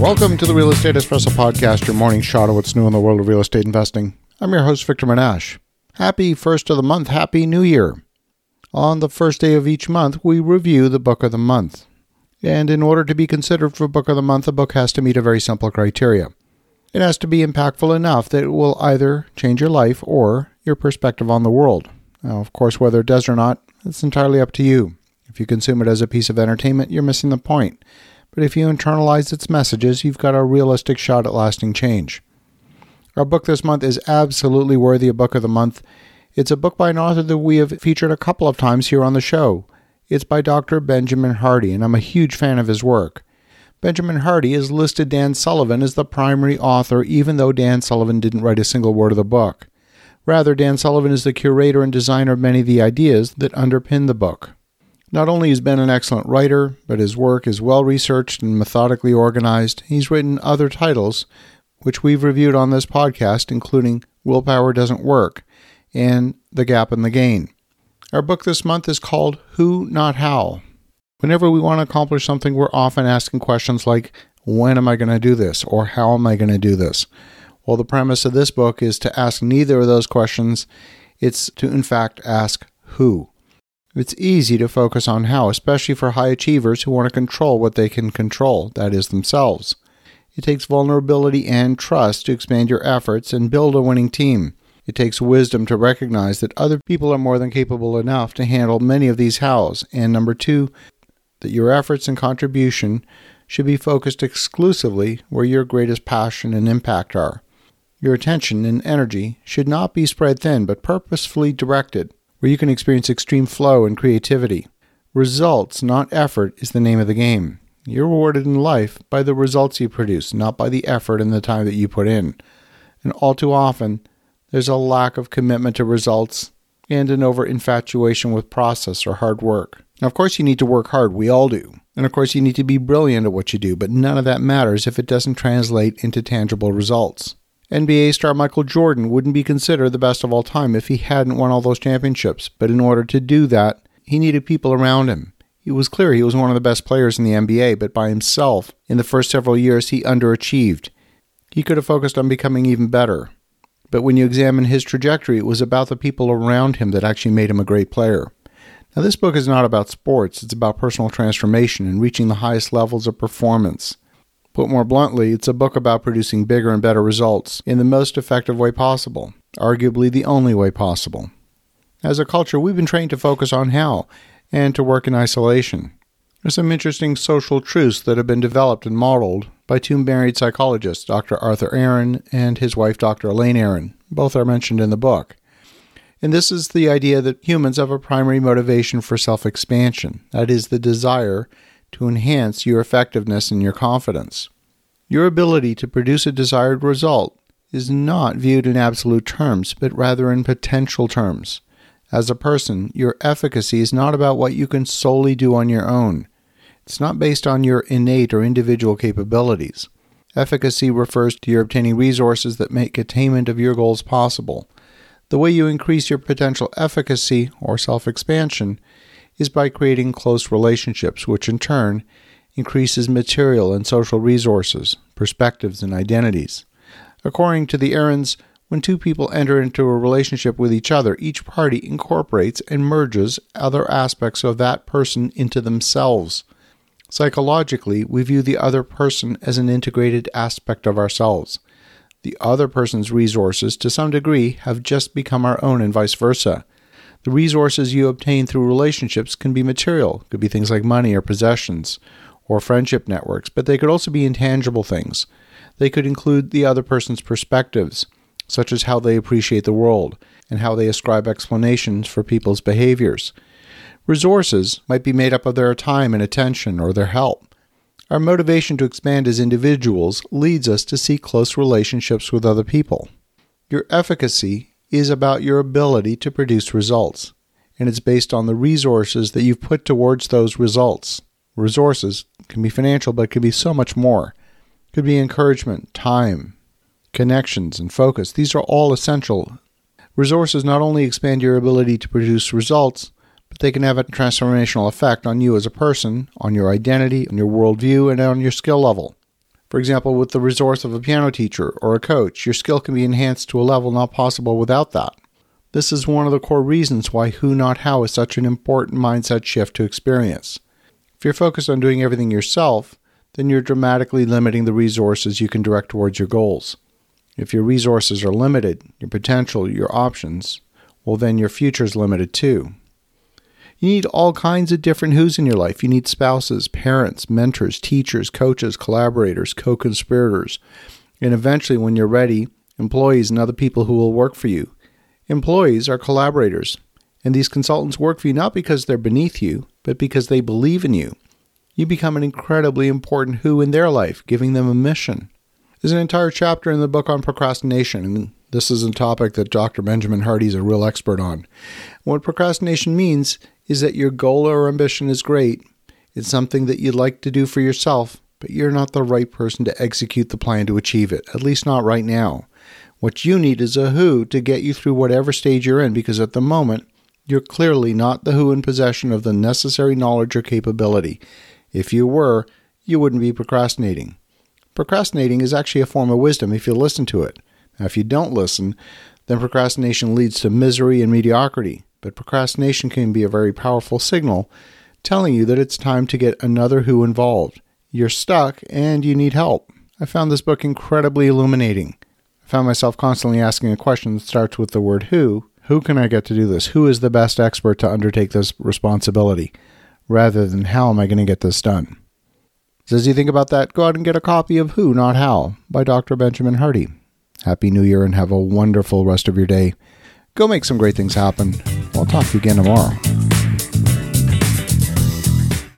Welcome to the Real Estate Espresso Podcast, your morning shot of what's new in the world of real estate investing. I'm your host, Victor Menasce. Happy first of the month, Happy New Year. On the first day of each month, we review the book of the month. And in order to be considered for Book of the Month, a book has to meet a very simple criteria. It has to be impactful enough that it will either change your life or your perspective on the world. Now, of course, whether it does or not, it's entirely up to you. If you consume it as a piece of entertainment, you're missing the point. But if you internalize its messages, you've got a realistic shot at lasting change. Our book this month is absolutely worthy of Book of the Month. It's a book by an author that we have featured a couple of times here on the show. It's by Dr. Benjamin Hardy, and I'm a huge fan of his work. Benjamin Hardy has listed Dan Sullivan as the primary author, even though Dan Sullivan didn't write a single word of the book. Rather, Dan Sullivan is the curator and designer of many of the ideas that underpin the book. Not only has Ben an excellent writer, but his work is well researched and methodically organized. He's written other titles, which we've reviewed on this podcast, including Willpower Doesn't Work and The Gap and the Gain. Our book this month is called Who Not How. Whenever we want to accomplish something, we're often asking questions like, When am I going to do this? or How am I going to do this? Well, the premise of this book is to ask neither of those questions. It's to, in fact, ask who. It's easy to focus on how, especially for high achievers who want to control what they can control, that is, themselves. It takes vulnerability and trust to expand your efforts and build a winning team. It takes wisdom to recognize that other people are more than capable enough to handle many of these hows. And number two, that your efforts and contribution should be focused exclusively where your greatest passion and impact are. Your attention and energy should not be spread thin, but purposefully directed where you can experience extreme flow and creativity. Results, not effort, is the name of the game. You're rewarded in life by the results you produce, not by the effort and the time that you put in. And all too often, there's a lack of commitment to results and an over infatuation with process or hard work. Now, of course, you need to work hard. We all do. And of course, you need to be brilliant at what you do, but none of that matters if it doesn't translate into tangible results. NBA star Michael Jordan wouldn't be considered the best of all time if he hadn't won all those championships, but in order to do that, he needed people around him. It was clear he was one of the best players in the NBA, but by himself, in the first several years, he underachieved. He could have focused on becoming even better. But when you examine his trajectory, it was about the people around him that actually made him a great player. Now, this book is not about sports, it's about personal transformation and reaching the highest levels of performance. Put more bluntly, it's a book about producing bigger and better results in the most effective way possible, arguably the only way possible. As a culture, we've been trained to focus on how and to work in isolation. There's some interesting social truths that have been developed and modeled by two married psychologists, Dr. Arthur Aron and his wife, Dr. Elaine Aron. Both are mentioned in the book. And this is the idea that humans have a primary motivation for self expansion, that is, the desire to enhance your effectiveness and your confidence. Your ability to produce a desired result is not viewed in absolute terms, but rather in potential terms. As a person, your efficacy is not about what you can solely do on your own. It's not based on your innate or individual capabilities. Efficacy refers to your obtaining resources that make attainment of your goals possible. The way you increase your potential efficacy or self expansion is by creating close relationships, which in turn increases material and social resources, perspectives, and identities. According to the Arons, when two people enter into a relationship with each other, each party incorporates and merges other aspects of that person into themselves. Psychologically, we view the other person as an integrated aspect of ourselves. The other person's resources, to some degree, have just become our own, and vice versa. The resources you obtain through relationships can be material, could be things like money or possessions, or friendship networks, but they could also be intangible things. They could include the other person's perspectives, such as how they appreciate the world and how they ascribe explanations for people's behaviors. Resources might be made up of their time and attention or their help. Our motivation to expand as individuals leads us to seek close relationships with other people. Your efficacy is about your ability to produce results, and it's based on the resources that you've put towards those results. Resources can be financial, but can be so much more. It could be encouragement, time, connections, and focus. These are all essential. Resources not only expand your ability to produce results, but they can have a transformational effect on you as a person, on your identity, on your worldview, and on your skill level. For example, with the resource of a piano teacher or a coach, your skill can be enhanced to a level not possible without that. This is one of the core reasons why who not how is such an important mindset shift to experience. If you're focused on doing everything yourself, then you're dramatically limiting the resources you can direct towards your goals. If your resources are limited, your potential, your options, well, then your future is limited too. You need all kinds of different who's in your life. You need spouses, parents, mentors, teachers, coaches, collaborators, co conspirators, and eventually, when you're ready, employees and other people who will work for you. Employees are collaborators, and these consultants work for you not because they're beneath you, but because they believe in you. You become an incredibly important who in their life, giving them a mission. There's an entire chapter in the book on procrastination, and this is a topic that Dr. Benjamin Hardy is a real expert on. What procrastination means is that your goal or ambition is great. It's something that you'd like to do for yourself, but you're not the right person to execute the plan to achieve it, at least not right now. What you need is a who to get you through whatever stage you're in, because at the moment, you're clearly not the who in possession of the necessary knowledge or capability. If you were, you wouldn't be procrastinating. Procrastinating is actually a form of wisdom if you listen to it. Now, if you don't listen, then procrastination leads to misery and mediocrity. But procrastination can be a very powerful signal telling you that it's time to get another who involved. You're stuck and you need help. I found this book incredibly illuminating. I found myself constantly asking a question that starts with the word who. Who can I get to do this? Who is the best expert to undertake this responsibility? Rather than how am I going to get this done? So as you think about that, go out and get a copy of Who, Not How by Dr. Benjamin Hardy. Happy New Year and have a wonderful rest of your day. Go make some great things happen. I'll talk to you again tomorrow.